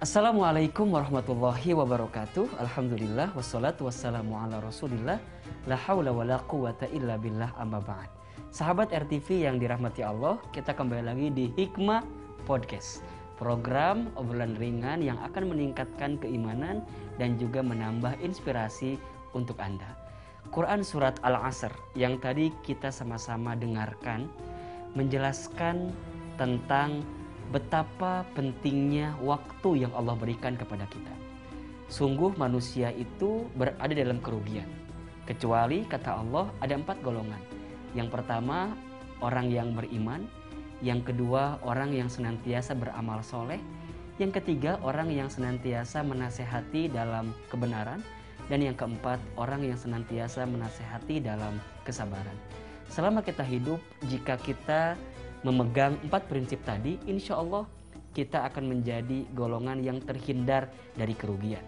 Assalamualaikum warahmatullahi wabarakatuh. Alhamdulillah wassalatu wassalamu ala Rasulillah. La haula wala quwata illa billah amma ba'd. Sahabat RTV yang dirahmati Allah, kita kembali lagi di Hikmah Podcast. Program obrolan ringan yang akan meningkatkan keimanan dan juga menambah inspirasi untuk Anda. Quran surat Al-Asr yang tadi kita sama-sama dengarkan menjelaskan tentang betapa pentingnya waktu yang Allah berikan kepada kita. Sungguh manusia itu berada dalam kerugian. Kecuali kata Allah ada empat golongan. Yang pertama orang yang beriman. Yang kedua orang yang senantiasa beramal soleh. Yang ketiga orang yang senantiasa menasehati dalam kebenaran. Dan yang keempat orang yang senantiasa menasehati dalam kesabaran. Selama kita hidup, jika kita memegang empat prinsip tadi, insya Allah kita akan menjadi golongan yang terhindar dari kerugian.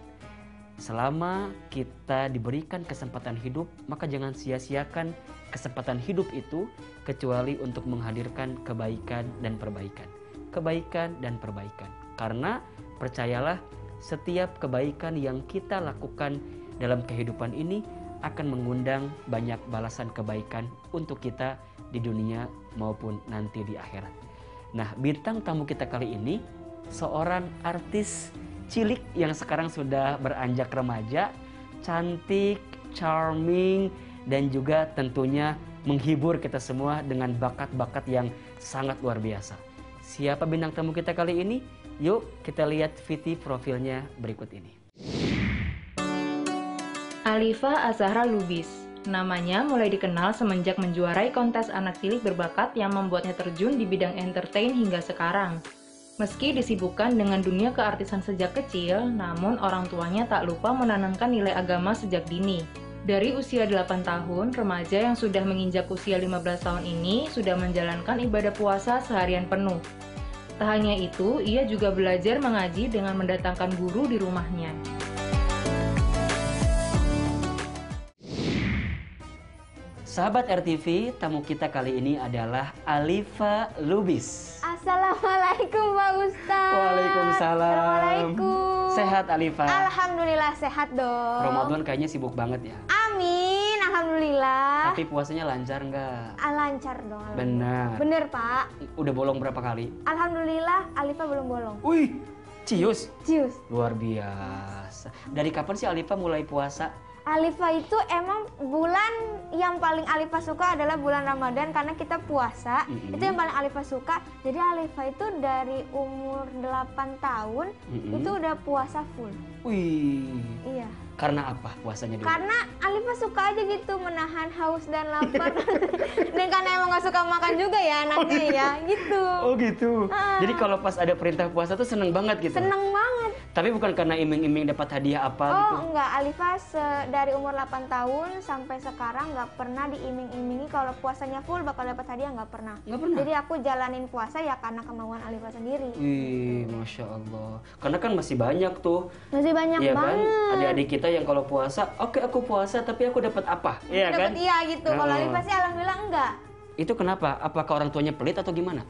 Selama kita diberikan kesempatan hidup, maka jangan sia-siakan kesempatan hidup itu kecuali untuk menghadirkan kebaikan dan perbaikan. Kebaikan dan perbaikan. Karena percayalah setiap kebaikan yang kita lakukan dalam kehidupan ini akan mengundang banyak balasan kebaikan untuk kita di dunia maupun nanti di akhirat. Nah, bintang tamu kita kali ini seorang artis cilik yang sekarang sudah beranjak remaja, cantik, charming dan juga tentunya menghibur kita semua dengan bakat-bakat yang sangat luar biasa. Siapa bintang tamu kita kali ini? Yuk kita lihat VT profilnya berikut ini. Alifa Azahra Lubis Namanya mulai dikenal semenjak menjuarai kontes anak cilik berbakat yang membuatnya terjun di bidang entertain hingga sekarang. Meski disibukkan dengan dunia keartisan sejak kecil, namun orang tuanya tak lupa menanamkan nilai agama sejak dini. Dari usia 8 tahun, remaja yang sudah menginjak usia 15 tahun ini sudah menjalankan ibadah puasa seharian penuh. Tak hanya itu, ia juga belajar mengaji dengan mendatangkan guru di rumahnya. Sahabat RTV, tamu kita kali ini adalah Alifa Lubis. Assalamualaikum Pak Ustaz. Waalaikumsalam. Assalamualaikum. Sehat Alifa? Alhamdulillah sehat dong. Ramadan kayaknya sibuk banget ya. Amin, Alhamdulillah. Tapi puasanya lancar nggak? Ah, lancar dong. Benar. Bener Pak. Udah bolong berapa kali? Alhamdulillah Alifa belum bolong. Wih, cius. Cius. Luar biasa. Dari kapan sih Alifa mulai puasa? Alifa itu emang bulan yang paling Alifa suka adalah bulan Ramadan karena kita puasa. Mhm. Itu yang paling Alifa suka. Jadi Alifa itu dari umur 8 tahun Mhm. itu udah puasa full. Wih, Iya. Karena apa puasanya dulu? Karena Alifa suka aja gitu menahan haus dan lapar. dan karena emang gak suka makan juga ya anaknya ya, gitu. Oh gitu. Ah. Jadi kalau pas ada perintah puasa tuh seneng banget gitu. Seneng banget. Tapi bukan karena iming-iming dapat hadiah apa gitu. Oh enggak, Alifa dari umur 8 tahun sampai sekarang nggak pernah diiming-imingi kalau puasanya full bakal dapat hadiah nggak pernah. Nggak pernah? Jadi aku jalanin puasa ya karena kemauan Alifa sendiri. Wih, masya Allah. Karena kan masih banyak tuh. Masih banyak kan? banget. Adik-adik kita yang kalau puasa, oke aku puasa tapi aku dapat apa? Iya kan? Dapat iya gitu. Kalau Heeh. Alifa sih alhamdulillah enggak. Itu kenapa? Apakah orang tuanya pelit atau gimana?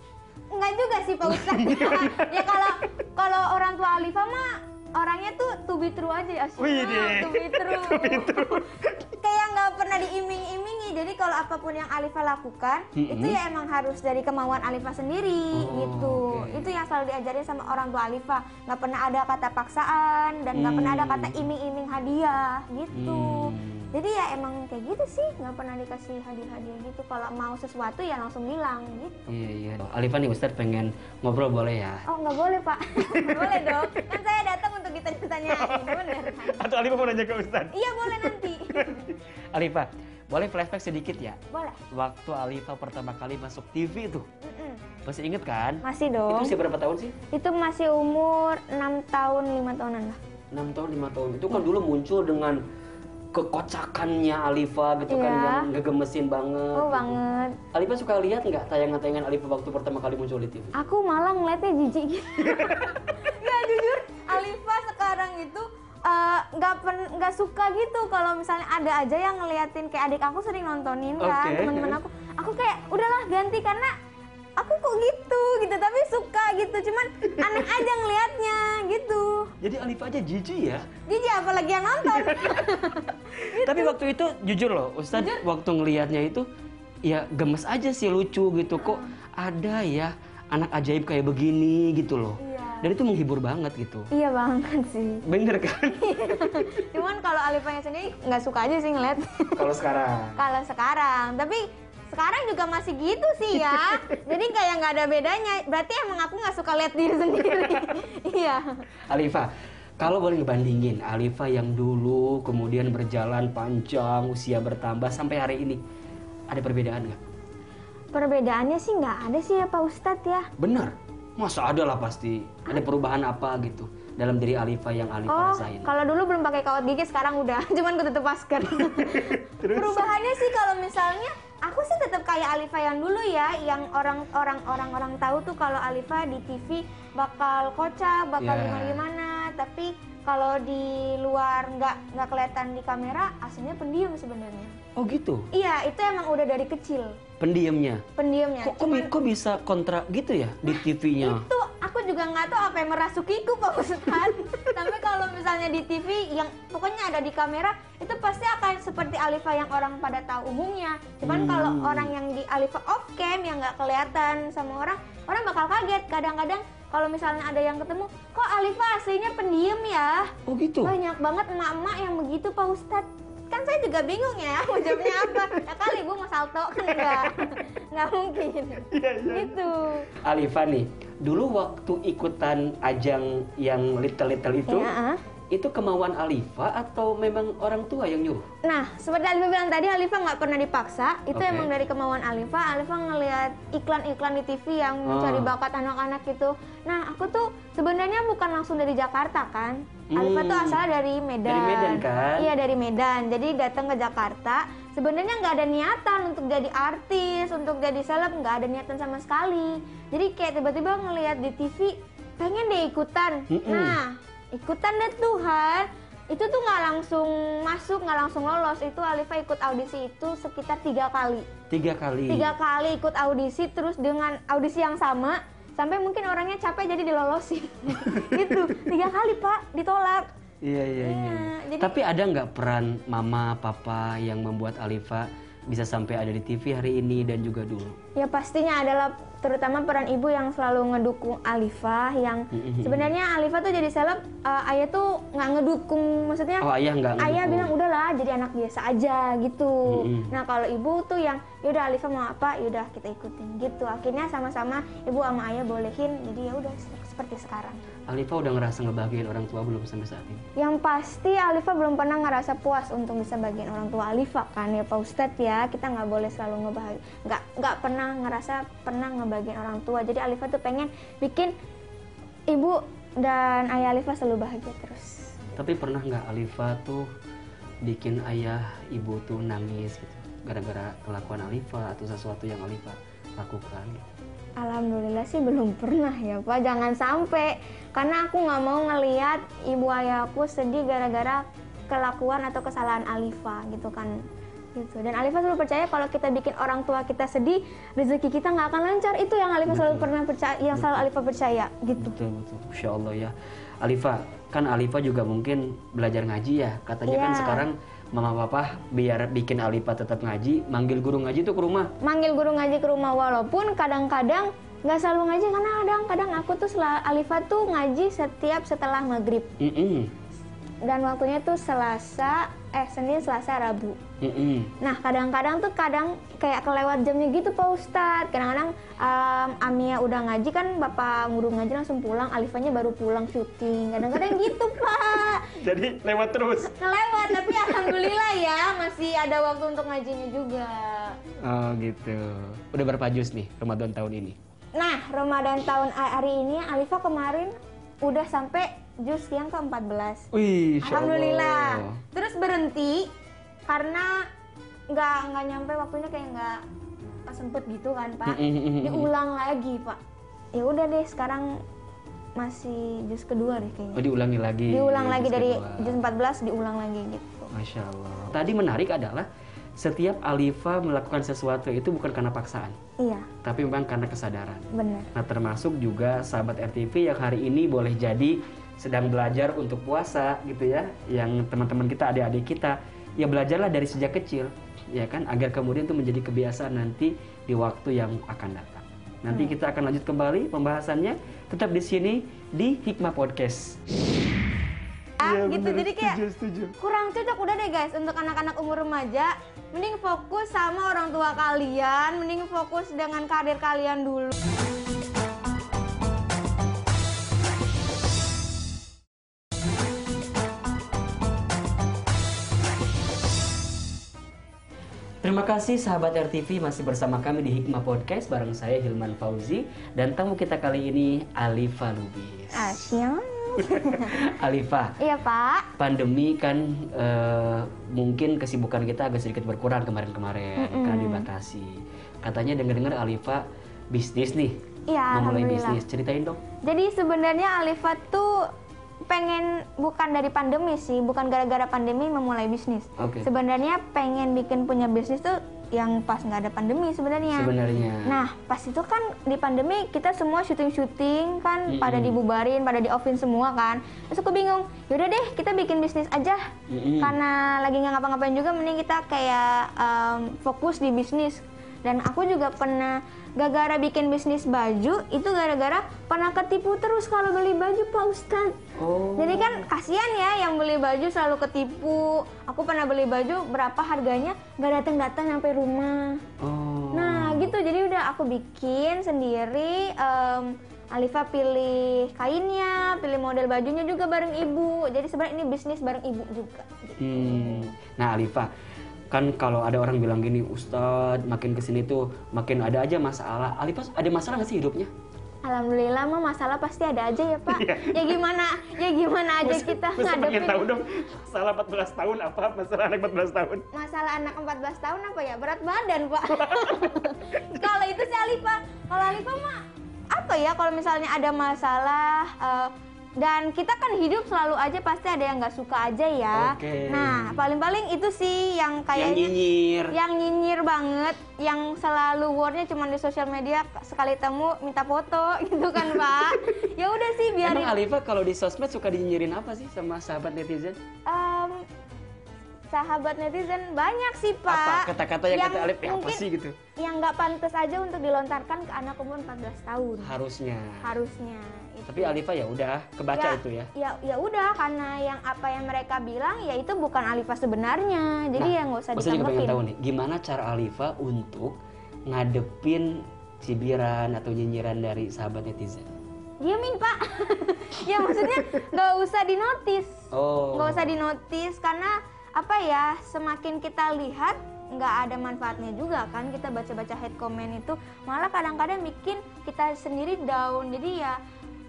Enggak juga sih Pak Ustadz. ya kalau kalau orang tua Alifa mah orangnya tuh to be true aja ya. Wih, deh. to be true. Kayak nggak pernah diiming-imingi. Jadi kalau apa pun yang Alifa lakukan, Mm-mm. itu ya emang harus dari kemauan Alifa sendiri Oh, gitu. oke. Yang selalu diajarin sama orang tua Alifa. Nggak pernah ada kata paksaan dan nggak pernah ada Hmm. kata iming-iming hadiah gitu. Hmm. Jadi ya emang kayak gitu sih, nggak pernah dikasih hadiah-hadiah gitu. Kalau mau sesuatu ya langsung bilang gitu. Iya, iya. Alifah nih Ustadz pengen ngobrol boleh ya? Oh nggak boleh pak, Nggak boleh dong. Kan saya datang untuk ditanya-tanyain, bener. Atau Alifah mau nanya ke Ustadz? Iya boleh nanti. Alifah, boleh flashback sedikit ya? boleh. Waktu Alifah pertama kali masuk TV tuh, Mm-mm. masih inget kan? Masih Itu dong. usia berapa tahun sih? Itu masih umur 6 tahun, 5 tahunan lah. 6 tahun, 5 tahun. Itu kan dulu muncul dengan kekocakannya Alifah gitu kan Iya. yang ngegemesin banget. Oh gitu. banget. Alifah suka lihat nggak tayangan-tayangan Alifah waktu pertama kali muncul di TV? Aku malah ngeliatnya jijik gitu. Nggak jujur, Alifa sekarang itu nggak pen- nggak suka gitu. Kalau misalnya ada aja yang ngeliatin kayak adik aku sering nontonin kan Oke. teman-teman aku. Aku kayak udahlah ganti karena aku kok gitu gitu. Tapi suka gitu cuman aneh aja ngelihatnya gitu. Jadi Alifa aja jijik ya. jadi apalagi yang nonton. Tapi waktu itu jujur loh, Ustadz waktu ngelihatnya itu ya gemes aja sih lucu gitu. Kok ada ya anak ajaib kayak begini gitu loh. Iya. Dan itu menghibur banget gitu. iya banget sih. Bener kan? cuman kalau Alifanya sendiri nggak suka aja sih ngeliat. Kalau sekarang. kalau sekarang. Tapi sekarang juga masih gitu sih ya. Jadi kayak nggak ada bedanya. Berarti emang aku nggak suka lihat diri sendiri. Iya. Alifa, kalau boleh ngebandingin Alifa yang dulu kemudian berjalan panjang, usia bertambah sampai hari ini, ada perbedaan nggak? perbedaannya sih nggak ada sih ya Pak Ustadz ya. Benar, masa ada lah pasti. Ada perubahan apa gitu dalam diri Alifa yang Alifa Oh, rasain? kalau dulu belum pakai kawat gigi, sekarang udah. Cuman ketutup masker. Perubahannya sih kalau misalnya aku sih tetap kayak Alifa yang dulu ya, yang orang-orang orang-orang tahu tuh kalau Alifa di TV bakal kocak, bakal Ya. gimana gimana. Tapi kalau di luar nggak nggak kelihatan di kamera, aslinya pendiam sebenarnya. Oh gitu, Iya, itu emang udah dari kecil pendiamnya. pendiamnya. Kok, kok, bi- kok bisa kontra gitu ya di TV-nya? itu aku juga nggak tahu apa yang merasukiku Pak Ustadz. Tapi kalau misalnya di TV yang pokoknya ada di kamera itu pasti akan seperti Alifa yang orang pada tahu umumnya. Cuman Hmm. kalau orang yang di Alifa off cam yang nggak kelihatan sama orang orang bakal kaget. Kadang-kadang kalau misalnya ada yang ketemu kok Alifa aslinya pendiam ya? Oh gitu. banyak banget emak-emak yang begitu Pak Ustadz kan saya juga bingung ya mau jawabnya apa ya kali ibu mau salto kan enggak nggak mungkin gitu Alifa nih, dulu waktu ikutan ajang yang little-little itu, Ya, ah. itu kemauan Alifa atau memang orang tua yang nyuruh? Nah, seperti Alifa bilang tadi, Alifa nggak pernah dipaksa. Itu Oke. emang dari kemauan Alifa. Alifa ngelihat iklan-iklan di TV yang Ah. mencari bakat anak-anak gitu. Nah, aku tuh sebenarnya bukan langsung dari Jakarta kan. Alifa tuh Hmm. asalnya dari Medan. Dari Medan, kan? Iya dari Medan. Jadi datang ke Jakarta. Sebenarnya nggak ada niatan untuk jadi artis, untuk jadi seleb, nggak ada niatan sama sekali. Jadi kayak tiba-tiba ngelihat di TV, pengen deh ikutan. Mm-mm. Nah, ikutan deh Tuhan itu tuh nggak langsung masuk nggak langsung lolos itu Alifa ikut audisi itu sekitar tiga kali Tiga kali. tiga kali ikut audisi terus dengan audisi yang sama sampai mungkin orangnya capek jadi dilolosin. Gitu. Tiga kali pak ditolak. Iya, iya, iya. Iya, jadi- Tapi ada nggak peran mama, papa yang membuat Alifa bisa sampai ada di TV hari ini dan juga dulu? ya pastinya adalah terutama peran ibu yang selalu ngedukung Alifa yang sebenarnya Alifa tuh jadi seleb eh, ayah tuh nggak ngedukung maksudnya Oh, ayah nggak ayah bilang udahlah jadi anak biasa aja gitu. Nah kalau ibu tuh yang yaudah Alifa mau apa? Yaudah kita ikutin gitu. Akhirnya sama-sama ibu sama ayah bolehin jadi ya udah seperti sekarang Alifa udah ngerasa ngebahagiain orang tua belum sampai saat ini? yang pasti Alifa belum pernah ngerasa puas untuk bisa bagian orang tua Alifa kan ya Pak Ustadz ya kita nggak boleh selalu ngebahagi nggak nggak pernah ngerasa pernah ngebagian orang tua jadi Alifa tuh pengen bikin ibu dan ayah Alifa selalu bahagia terus Tapi pernah nggak Alifa tuh bikin ayah ibu tuh nangis gitu gara-gara kelakuan Alifa atau sesuatu yang Alifa lakukan? Alhamdulillah sih belum pernah ya Pak. Jangan sampai. Karena aku nggak mau ngelihat ibu ayahku sedih gara-gara kelakuan atau kesalahan Alifa gitu kan. Gitu. Dan Alifa selalu percaya kalau kita bikin orang tua kita sedih rezeki kita nggak akan lancar. Itu yang Alifa selalu pernah percaya yang selalu Alifa percaya gitu. Betul betul, Masya Allah ya. Alifa, kan Alifa juga mungkin belajar ngaji ya. Katanya kan Iya. sekarang mama papa biar bikin Alifa tetap ngaji, manggil guru ngaji tuh ke rumah. manggil guru ngaji ke rumah walaupun kadang-kadang nggak selalu ngaji karena kadang-kadang aku tuh Alifa tuh ngaji setiap setelah maghrib Mm-mm, dan waktunya tuh Selasa eh Senin Selasa Rabu mm-mm. Nah kadang-kadang tuh kadang kayak kelewat jamnya gitu Pak Ustadz Kadang-kadang um, Amia udah ngaji kan Bapak guru ngaji langsung pulang Alifanya baru pulang syuting Kadang-kadang gitu Pak Jadi lewat terus. Kelewat tapi Alhamdulillah ya Masih ada waktu untuk ngajinya juga Oh gitu. Udah berapa juz nih Ramadan tahun ini? Nah Ramadan tahun hari ini Alifa kemarin udah sampai juz yang ke-14 Wih, Alhamdulillah Allah. Terus berhenti karena nggak nggak nyampe waktunya kayak nggak sempet gitu kan Pak diulang lagi pak ya udah deh sekarang masih jus kedua deh Oh kayaknya diulangi lagi. diulang lagi dari jus 14 diulang lagi gitu Masya Allah. Tadi menarik adalah setiap Alifa melakukan sesuatu itu bukan karena paksaan, Iya, tapi memang karena kesadaran. benar. Nah termasuk juga sahabat RTV yang hari ini boleh jadi sedang belajar untuk puasa gitu ya, yang teman-teman kita, adik-adik kita, ya belajarlah dari sejak kecil, ya kan, agar kemudian itu menjadi kebiasaan nanti di waktu yang akan datang. Nanti kita akan lanjut kembali pembahasannya, tetap di sini di Hikmah Podcast. Ah, gitu. jadi kayak kurang cocok udah deh guys untuk anak-anak umur remaja. Mending fokus sama orang tua kalian mending fokus dengan karir kalian dulu Terima kasih sahabat RTV masih bersama kami di Hikmah Podcast bareng saya Hilman Fauzi dan tamu kita kali ini Alifa Lubis. Asyik Alifa, iya pak pandemi kan eh, mungkin kesibukan kita agak sedikit berkurang kemarin-kemarin karena dibatasi. Katanya dengar-dengar Alifa bisnis nih, Iya, memulai bisnis. Ceritain dong. jadi sebenarnya Alifa tuh pengen bukan dari pandemi sih bukan gara-gara pandemi memulai bisnis Oke. sebenarnya pengen bikin punya bisnis tuh yang pas nggak ada pandemi sebenarnya Sebenarnya. Nah, pas itu kan di pandemi kita semua syuting-syuting kan Mm-mm. pada dibubarin, pada di offin semua kan. Terus aku bingung, yaudah deh kita bikin bisnis aja. Mm-mm. Karena lagi nggak ngapa-ngapain juga, mending kita kayak em, fokus di bisnis. Dan aku juga pernah gara-gara bikin bisnis baju itu gara-gara pernah ketipu terus kalau beli baju Pak Ustadz. Oh. Jadi kan kasihan ya yang beli baju selalu ketipu. Aku pernah beli baju berapa harganya nggak datang-datang sampai rumah. Oh. Nah gitu jadi udah aku bikin sendiri. em, Alifa pilih kainnya, pilih model bajunya juga bareng ibu. Jadi sebenarnya ini bisnis bareng ibu juga. Hmm. Nah, Alifa, kan kalau ada orang bilang gini, Ustadz, makin ke sini tuh makin ada aja masalah. Alifa ada masalah nggak sih hidupnya? Alhamdulillah mah masalah pasti ada aja ya Pak. Iya. ya gimana, ya gimana aja Masa- kita masa ngadepin. tahu dong, masalah 14 tahun apa? Masalah anak 14 tahun? Masalah anak 14 tahun apa ya? Berat badan Pak. kalau itu sih Alifa. Kalau Alifa mah apa ya? Kalau misalnya ada masalah. eh, dan kita kan hidup selalu aja pasti ada yang nggak suka aja ya. Oke. Nah, paling-paling itu sih yang Yang kayaknya nyinyir. yang nyinyir banget, yang selalu wordnya cuma di sosial media sekali temu minta foto gitu kan Pak. ya udah sih biarin. Emang Alifa kalau di sosmed suka dinyinyirin apa sih sama sahabat netizen? Em, sahabat netizen banyak sih Pak. Apa kata-kata yang, kata Alif, "Eh, apa mungkin sih gitu? Yang nggak pantas aja untuk dilontarkan ke anak umur 14 tahun. Harusnya. Harusnya. itu. Tapi Alifa ya udah kebaca itu ya. Ya ya udah karena yang apa yang mereka bilang ya itu bukan Alifa sebenarnya. Jadi ya nggak usah maksudnya juga pengen ditanggepin. tahu nih, gimana cara Alifa untuk ngadepin cibiran atau nyinyiran dari sahabat netizen? Diamin pak. ya maksudnya nggak usah dinotis. Oh. nggak usah dinotis karena apa ya semakin kita lihat nggak ada manfaatnya juga kan kita baca-baca head comment itu malah kadang-kadang bikin kita sendiri down jadi ya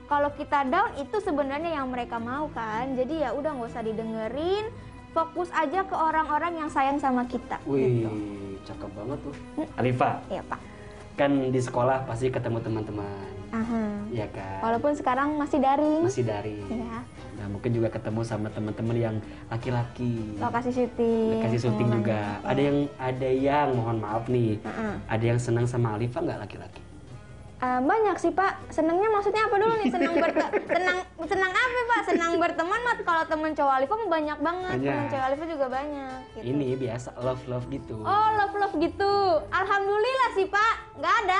kalau kita down itu sebenarnya yang mereka mau kan jadi ya udah nggak usah didengerin fokus aja ke orang-orang yang sayang sama kita Wih, gitu. cakep banget tuh. Alifa, ya pak kan di sekolah pasti ketemu teman-teman, Aha. ya kan? walaupun sekarang masih daring Masih dari. ya Nah, mungkin juga ketemu sama teman-teman yang laki-laki. lokasi syuting Kasih syuting semuanya. juga. Ya. Ada yang ada yang mohon maaf nih. Heeh. Ada yang senang sama Alifa nggak laki-laki? Eh, banyak sih pak senangnya maksudnya apa dulu nih senang berte senang senang apa pak senang berteman mah kalau temen cowok Alifa banyak banget Banyak. temen cewek Alifa juga banyak gitu. Ini biasa love love gitu. oh love love gitu alhamdulillah sih pak nggak ada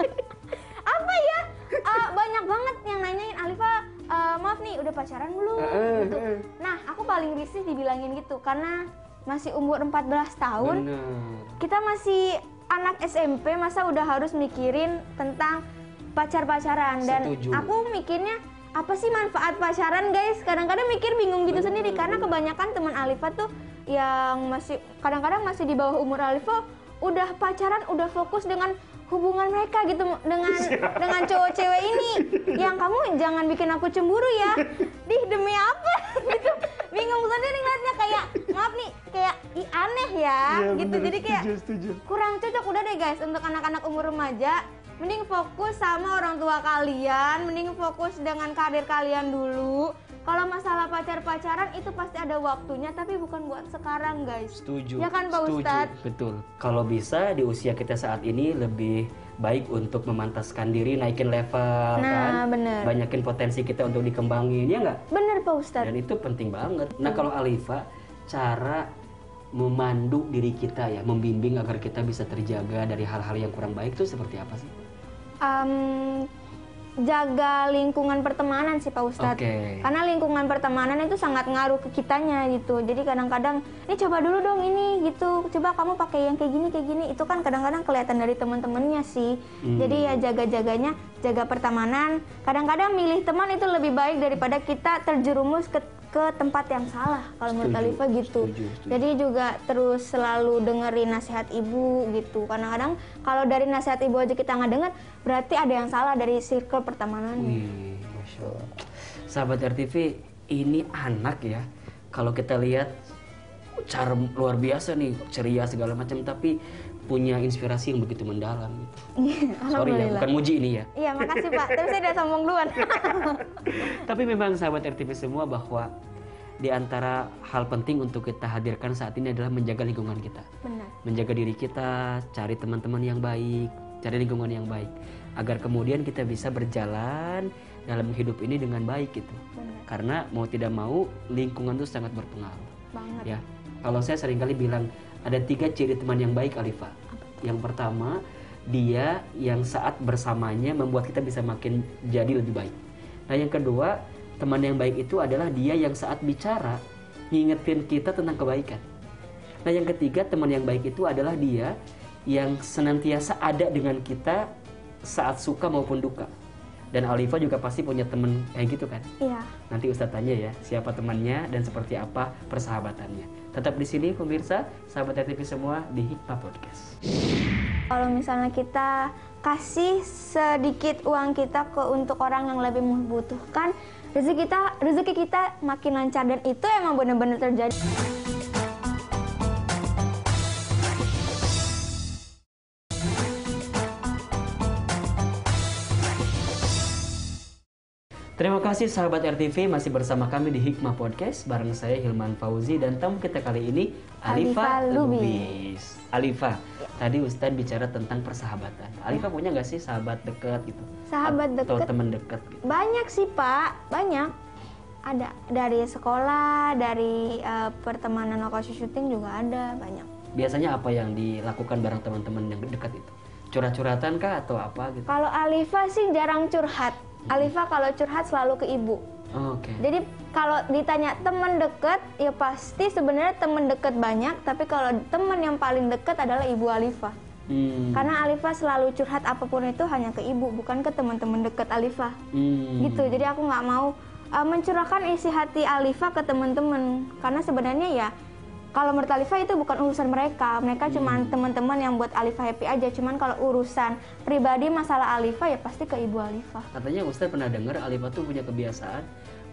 apa ya Eh, banyak banget yang nanyain Alifa eh, maaf nih udah pacaran belum? Gitu. nah aku paling risih dibilangin gitu karena masih umur 14 tahun Bener. kita masih anak SMP masa udah harus mikirin tentang pacar-pacaran. Dan Setuju. aku mikirnya apa sih manfaat pacaran guys? Kadang-kadang mikir bingung gitu sendiri karena kebanyakan teman Alifa tuh yang masih kadang-kadang masih di bawah umur Alifa udah pacaran udah fokus dengan hubungan mereka gitu dengan dengan cowok cewek ini. Yang kamu jangan bikin aku cemburu ya. Dih demi apa? Gitu. Bingung sendiri ngeliatnya. Kayak maaf nih kayak ih aneh ya. Gitu. jadi kayak kurang cocok udah deh guys. Untuk anak-anak umur remaja mending fokus sama orang tua kalian. Mending fokus dengan karir kalian dulu kalau masalah pacar-pacaran itu pasti ada waktunya tapi bukan buat sekarang guys Setuju. Ya kan, Pak Setuju. Ustadz? Betul. Kalau bisa di usia kita saat ini lebih baik untuk memantaskan diri, naikin level Nah, kan. bener. Banyakin potensi kita untuk dikembangin, ya nggak? bener Pak Ustadz Dan itu penting banget. Nah, kalau Alifa, cara memandu diri kita ya, membimbing agar kita bisa terjaga dari hal-hal yang kurang baik itu seperti apa sih? Em, jaga lingkungan pertemanan sih Pak Ustadz. Oke. Karena lingkungan pertemanan itu sangat ngaruh ke kitanya gitu. Jadi kadang-kadang, ini coba dulu dong ini gitu. Coba kamu pakai yang kayak gini kayak gini. Itu kan kadang-kadang kelihatan dari teman-temannya sih. Hmm. Jadi ya jaga-jaganya, jaga pertemanan. Kadang-kadang milih teman itu lebih baik daripada kita terjerumus ke ke tempat yang salah kalau menurut Alifa gitu. setuju, setuju. Jadi juga terus selalu dengerin nasihat ibu gitu. Kadang-kadang kalau dari nasihat ibu aja kita nggak denger, berarti ada yang salah dari circle pertemanannya. Wih, Masya Allah. Sahabat RTV, ini anak ya. Kalau kita lihat cara luar biasa nih, ceria segala macam, tapi punya inspirasi yang begitu mendalam. Sorry ya, bukan muji ini ya. Iya, makasih Pak. Tapi saya udah sombong duluan. Tapi memang sahabat RTV semua bahwa di antara hal penting untuk kita hadirkan saat ini adalah menjaga lingkungan kita. Benar. Menjaga diri kita, cari teman-teman yang baik, cari lingkungan yang baik. Agar kemudian kita bisa berjalan dalam hidup ini dengan baik gitu. Benar Karena mau tidak mau lingkungan itu sangat berpengaruh. banget. Ya, kalau saya sering kali bilang ada tiga ciri teman yang baik, Alifa. Yang pertama, dia yang saat bersamanya membuat kita bisa makin jadi lebih baik. Nah, yang kedua, teman yang baik itu adalah dia yang saat bicara ngingetin kita tentang kebaikan. Nah, yang ketiga, teman yang baik itu adalah dia yang senantiasa ada dengan kita saat suka maupun duka. Dan Alifa juga pasti punya teman kayak gitu kan? Iya. Nanti Ustadz tanya ya siapa temannya dan seperti apa persahabatannya. Tetap di sini pemirsa, sahabat RTV semua di Hikmah Podcast. Kalau misalnya kita kasih sedikit uang kita ke untuk orang yang lebih membutuhkan, rezeki kita rezeki kita makin lancar dan itu emang benar-benar terjadi. Terima kasih sahabat RTV masih bersama kami di Hikmah Podcast bareng saya Hilman Fauzi dan tamu kita kali ini Alifa Alifa Lubis. Alifa, tadi Ustadz bicara tentang persahabatan. Alifa punya nggak sih sahabat dekat gitu? Sahabat Atau dekat? teman dekat gitu? Banyak sih Pak, banyak. Ada dari sekolah, dari eh, pertemanan lokasi syuting juga ada banyak. Biasanya apa yang dilakukan bareng teman-teman yang dekat itu? Curhat-curhatan kah atau apa gitu? Kalau Alifa sih jarang curhat. Alifa kalau curhat selalu ke ibu. Oke. Jadi kalau ditanya teman dekat, ya pasti sebenarnya teman dekat banyak, tapi kalau teman yang paling dekat adalah ibu Alifa. Hmm. Karena Alifa selalu curhat apa pun itu hanya ke ibu, bukan ke teman-teman dekat Alifa. Hmm. Gitu. Jadi aku nggak mau uh, mencurahkan isi hati Alifa ke teman-teman, karena sebenarnya ya kalau menurut Alifa itu bukan urusan mereka, mereka cuma teman-teman yang buat Alifa happy aja. Cuman kalau urusan pribadi masalah Alifa ya pasti ke ibu Alifa. Katanya Ustadz pernah dengar Alifa tuh punya kebiasaan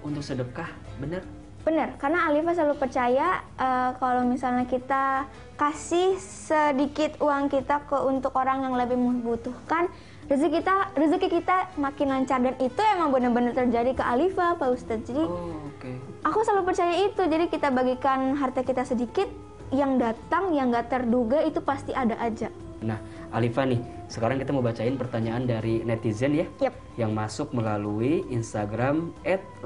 untuk sedekah, bener? Bener, karena Alifa selalu percaya eh, kalau misalnya kita kasih sedikit uang kita ke untuk orang yang lebih membutuhkan, rezeki kita rezeki kita makin lancar dan itu emang benar-benar terjadi ke Alifa, Pak Ustadz. Jadi Oh, oke. aku selalu percaya itu. Jadi kita bagikan harta kita sedikit, yang datang yang gak terduga itu pasti ada aja. Nah, Alifa nih, sekarang kita mau bacain pertanyaan dari netizen ya, Yap. yang masuk melalui Instagram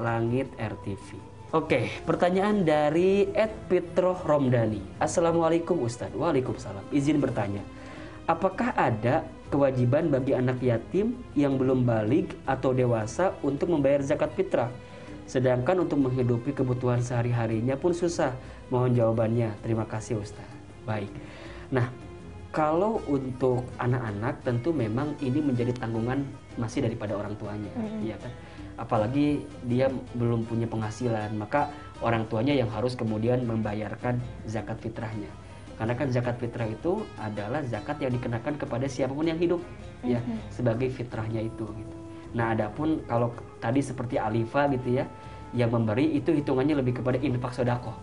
@langitrtv. Oke, pertanyaan dari @pitroh Romdani. Assalamualaikum Ustadz. Waalaikumsalam. Izin bertanya, apakah ada kewajiban bagi anak yatim yang belum balik atau dewasa untuk membayar zakat fitrah? Sedangkan untuk menghidupi kebutuhan sehari-harinya pun susah. Mohon jawabannya. Terima kasih Ustadz. Baik. Nah, kalau untuk anak-anak tentu memang ini menjadi tanggungan masih daripada orang tuanya, ya kan? Apalagi dia belum punya penghasilan, maka orang tuanya yang harus kemudian membayarkan zakat fitrahnya. Karena kan zakat fitrah itu adalah zakat yang dikenakan kepada siapa pun yang hidup, ya, sebagai fitrahnya itu gitu. Nah, adapun kalau tadi seperti Alifa gitu ya, yang memberi itu hitungannya lebih kepada infak sodako,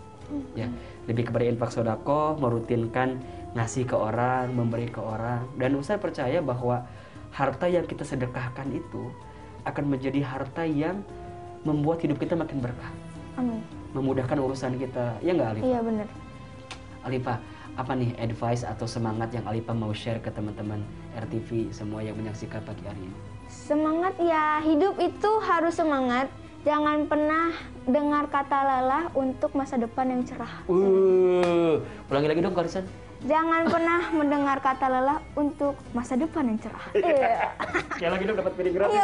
ya, lebih kepada infak sodako, merutinkan ngasih ke orang, memberi ke orang, dan Ustaz percaya bahwa harta yang kita sedekahkan itu akan menjadi harta yang membuat hidup kita makin berkah. Amin. memudahkan urusan kita. Ya nggak Alif Iya benar. Alifa apa nih advice atau semangat yang Alifa mau share ke teman-teman RTV semua yang menyaksikan pagi hari ini Semangat ya, hidup itu harus semangat. Jangan pernah dengar kata lelah untuk masa depan yang cerah. uh ulangi lagi dong Karisan Jangan pernah mendengar kata lelah untuk masa depan yang cerah. Iya. Sekali lagi dong dapat piring gratis.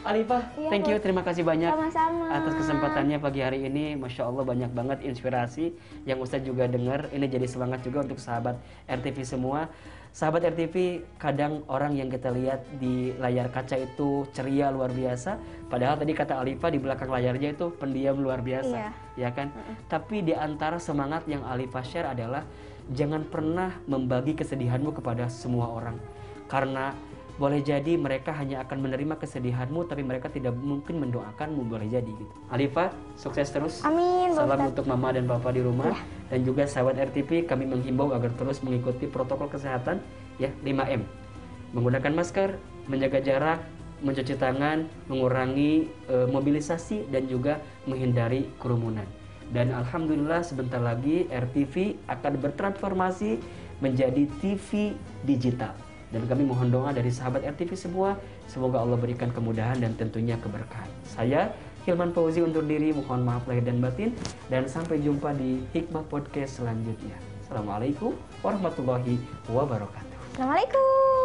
Alifah, Iya, thank you, terima kasih banyak Sama-sama. atas kesempatannya pagi hari ini. Masya Allah banyak banget inspirasi yang Ustadz juga dengar. Ini jadi semangat juga untuk sahabat RTV semua. Sahabat RTV, kadang orang yang kita lihat di layar kaca itu ceria luar biasa. Padahal tadi kata Alifah di belakang layarnya itu pendiam luar biasa, Iya. ya kan? Tapi di antara semangat yang Alifah share adalah jangan pernah membagi kesedihanmu kepada semua orang. Karena boleh jadi mereka hanya akan menerima kesedihanmu tapi mereka tidak mungkin mendoakanmu boleh jadi gitu. Alifah, sukses terus. Amin, Salam Ustadz. untuk mama dan papa di rumah dan juga sahabat RTP kami menghimbau agar terus mengikuti protokol kesehatan ya 5M. Menggunakan masker, menjaga jarak, mencuci tangan, mengurangi eh, mobilisasi dan juga menghindari kerumunan. Dan alhamdulillah sebentar lagi RTV akan bertransformasi menjadi TV digital. Dan kami mohon doa dari sahabat RTV semua, semoga Allah berikan kemudahan dan tentunya keberkahan. Saya Hilman Fauzi undur diri, mohon maaf lahir dan batin dan sampai jumpa di Hikmah Podcast selanjutnya. Assalamualaikum warahmatullahi wabarakatuh. Assalamualaikum.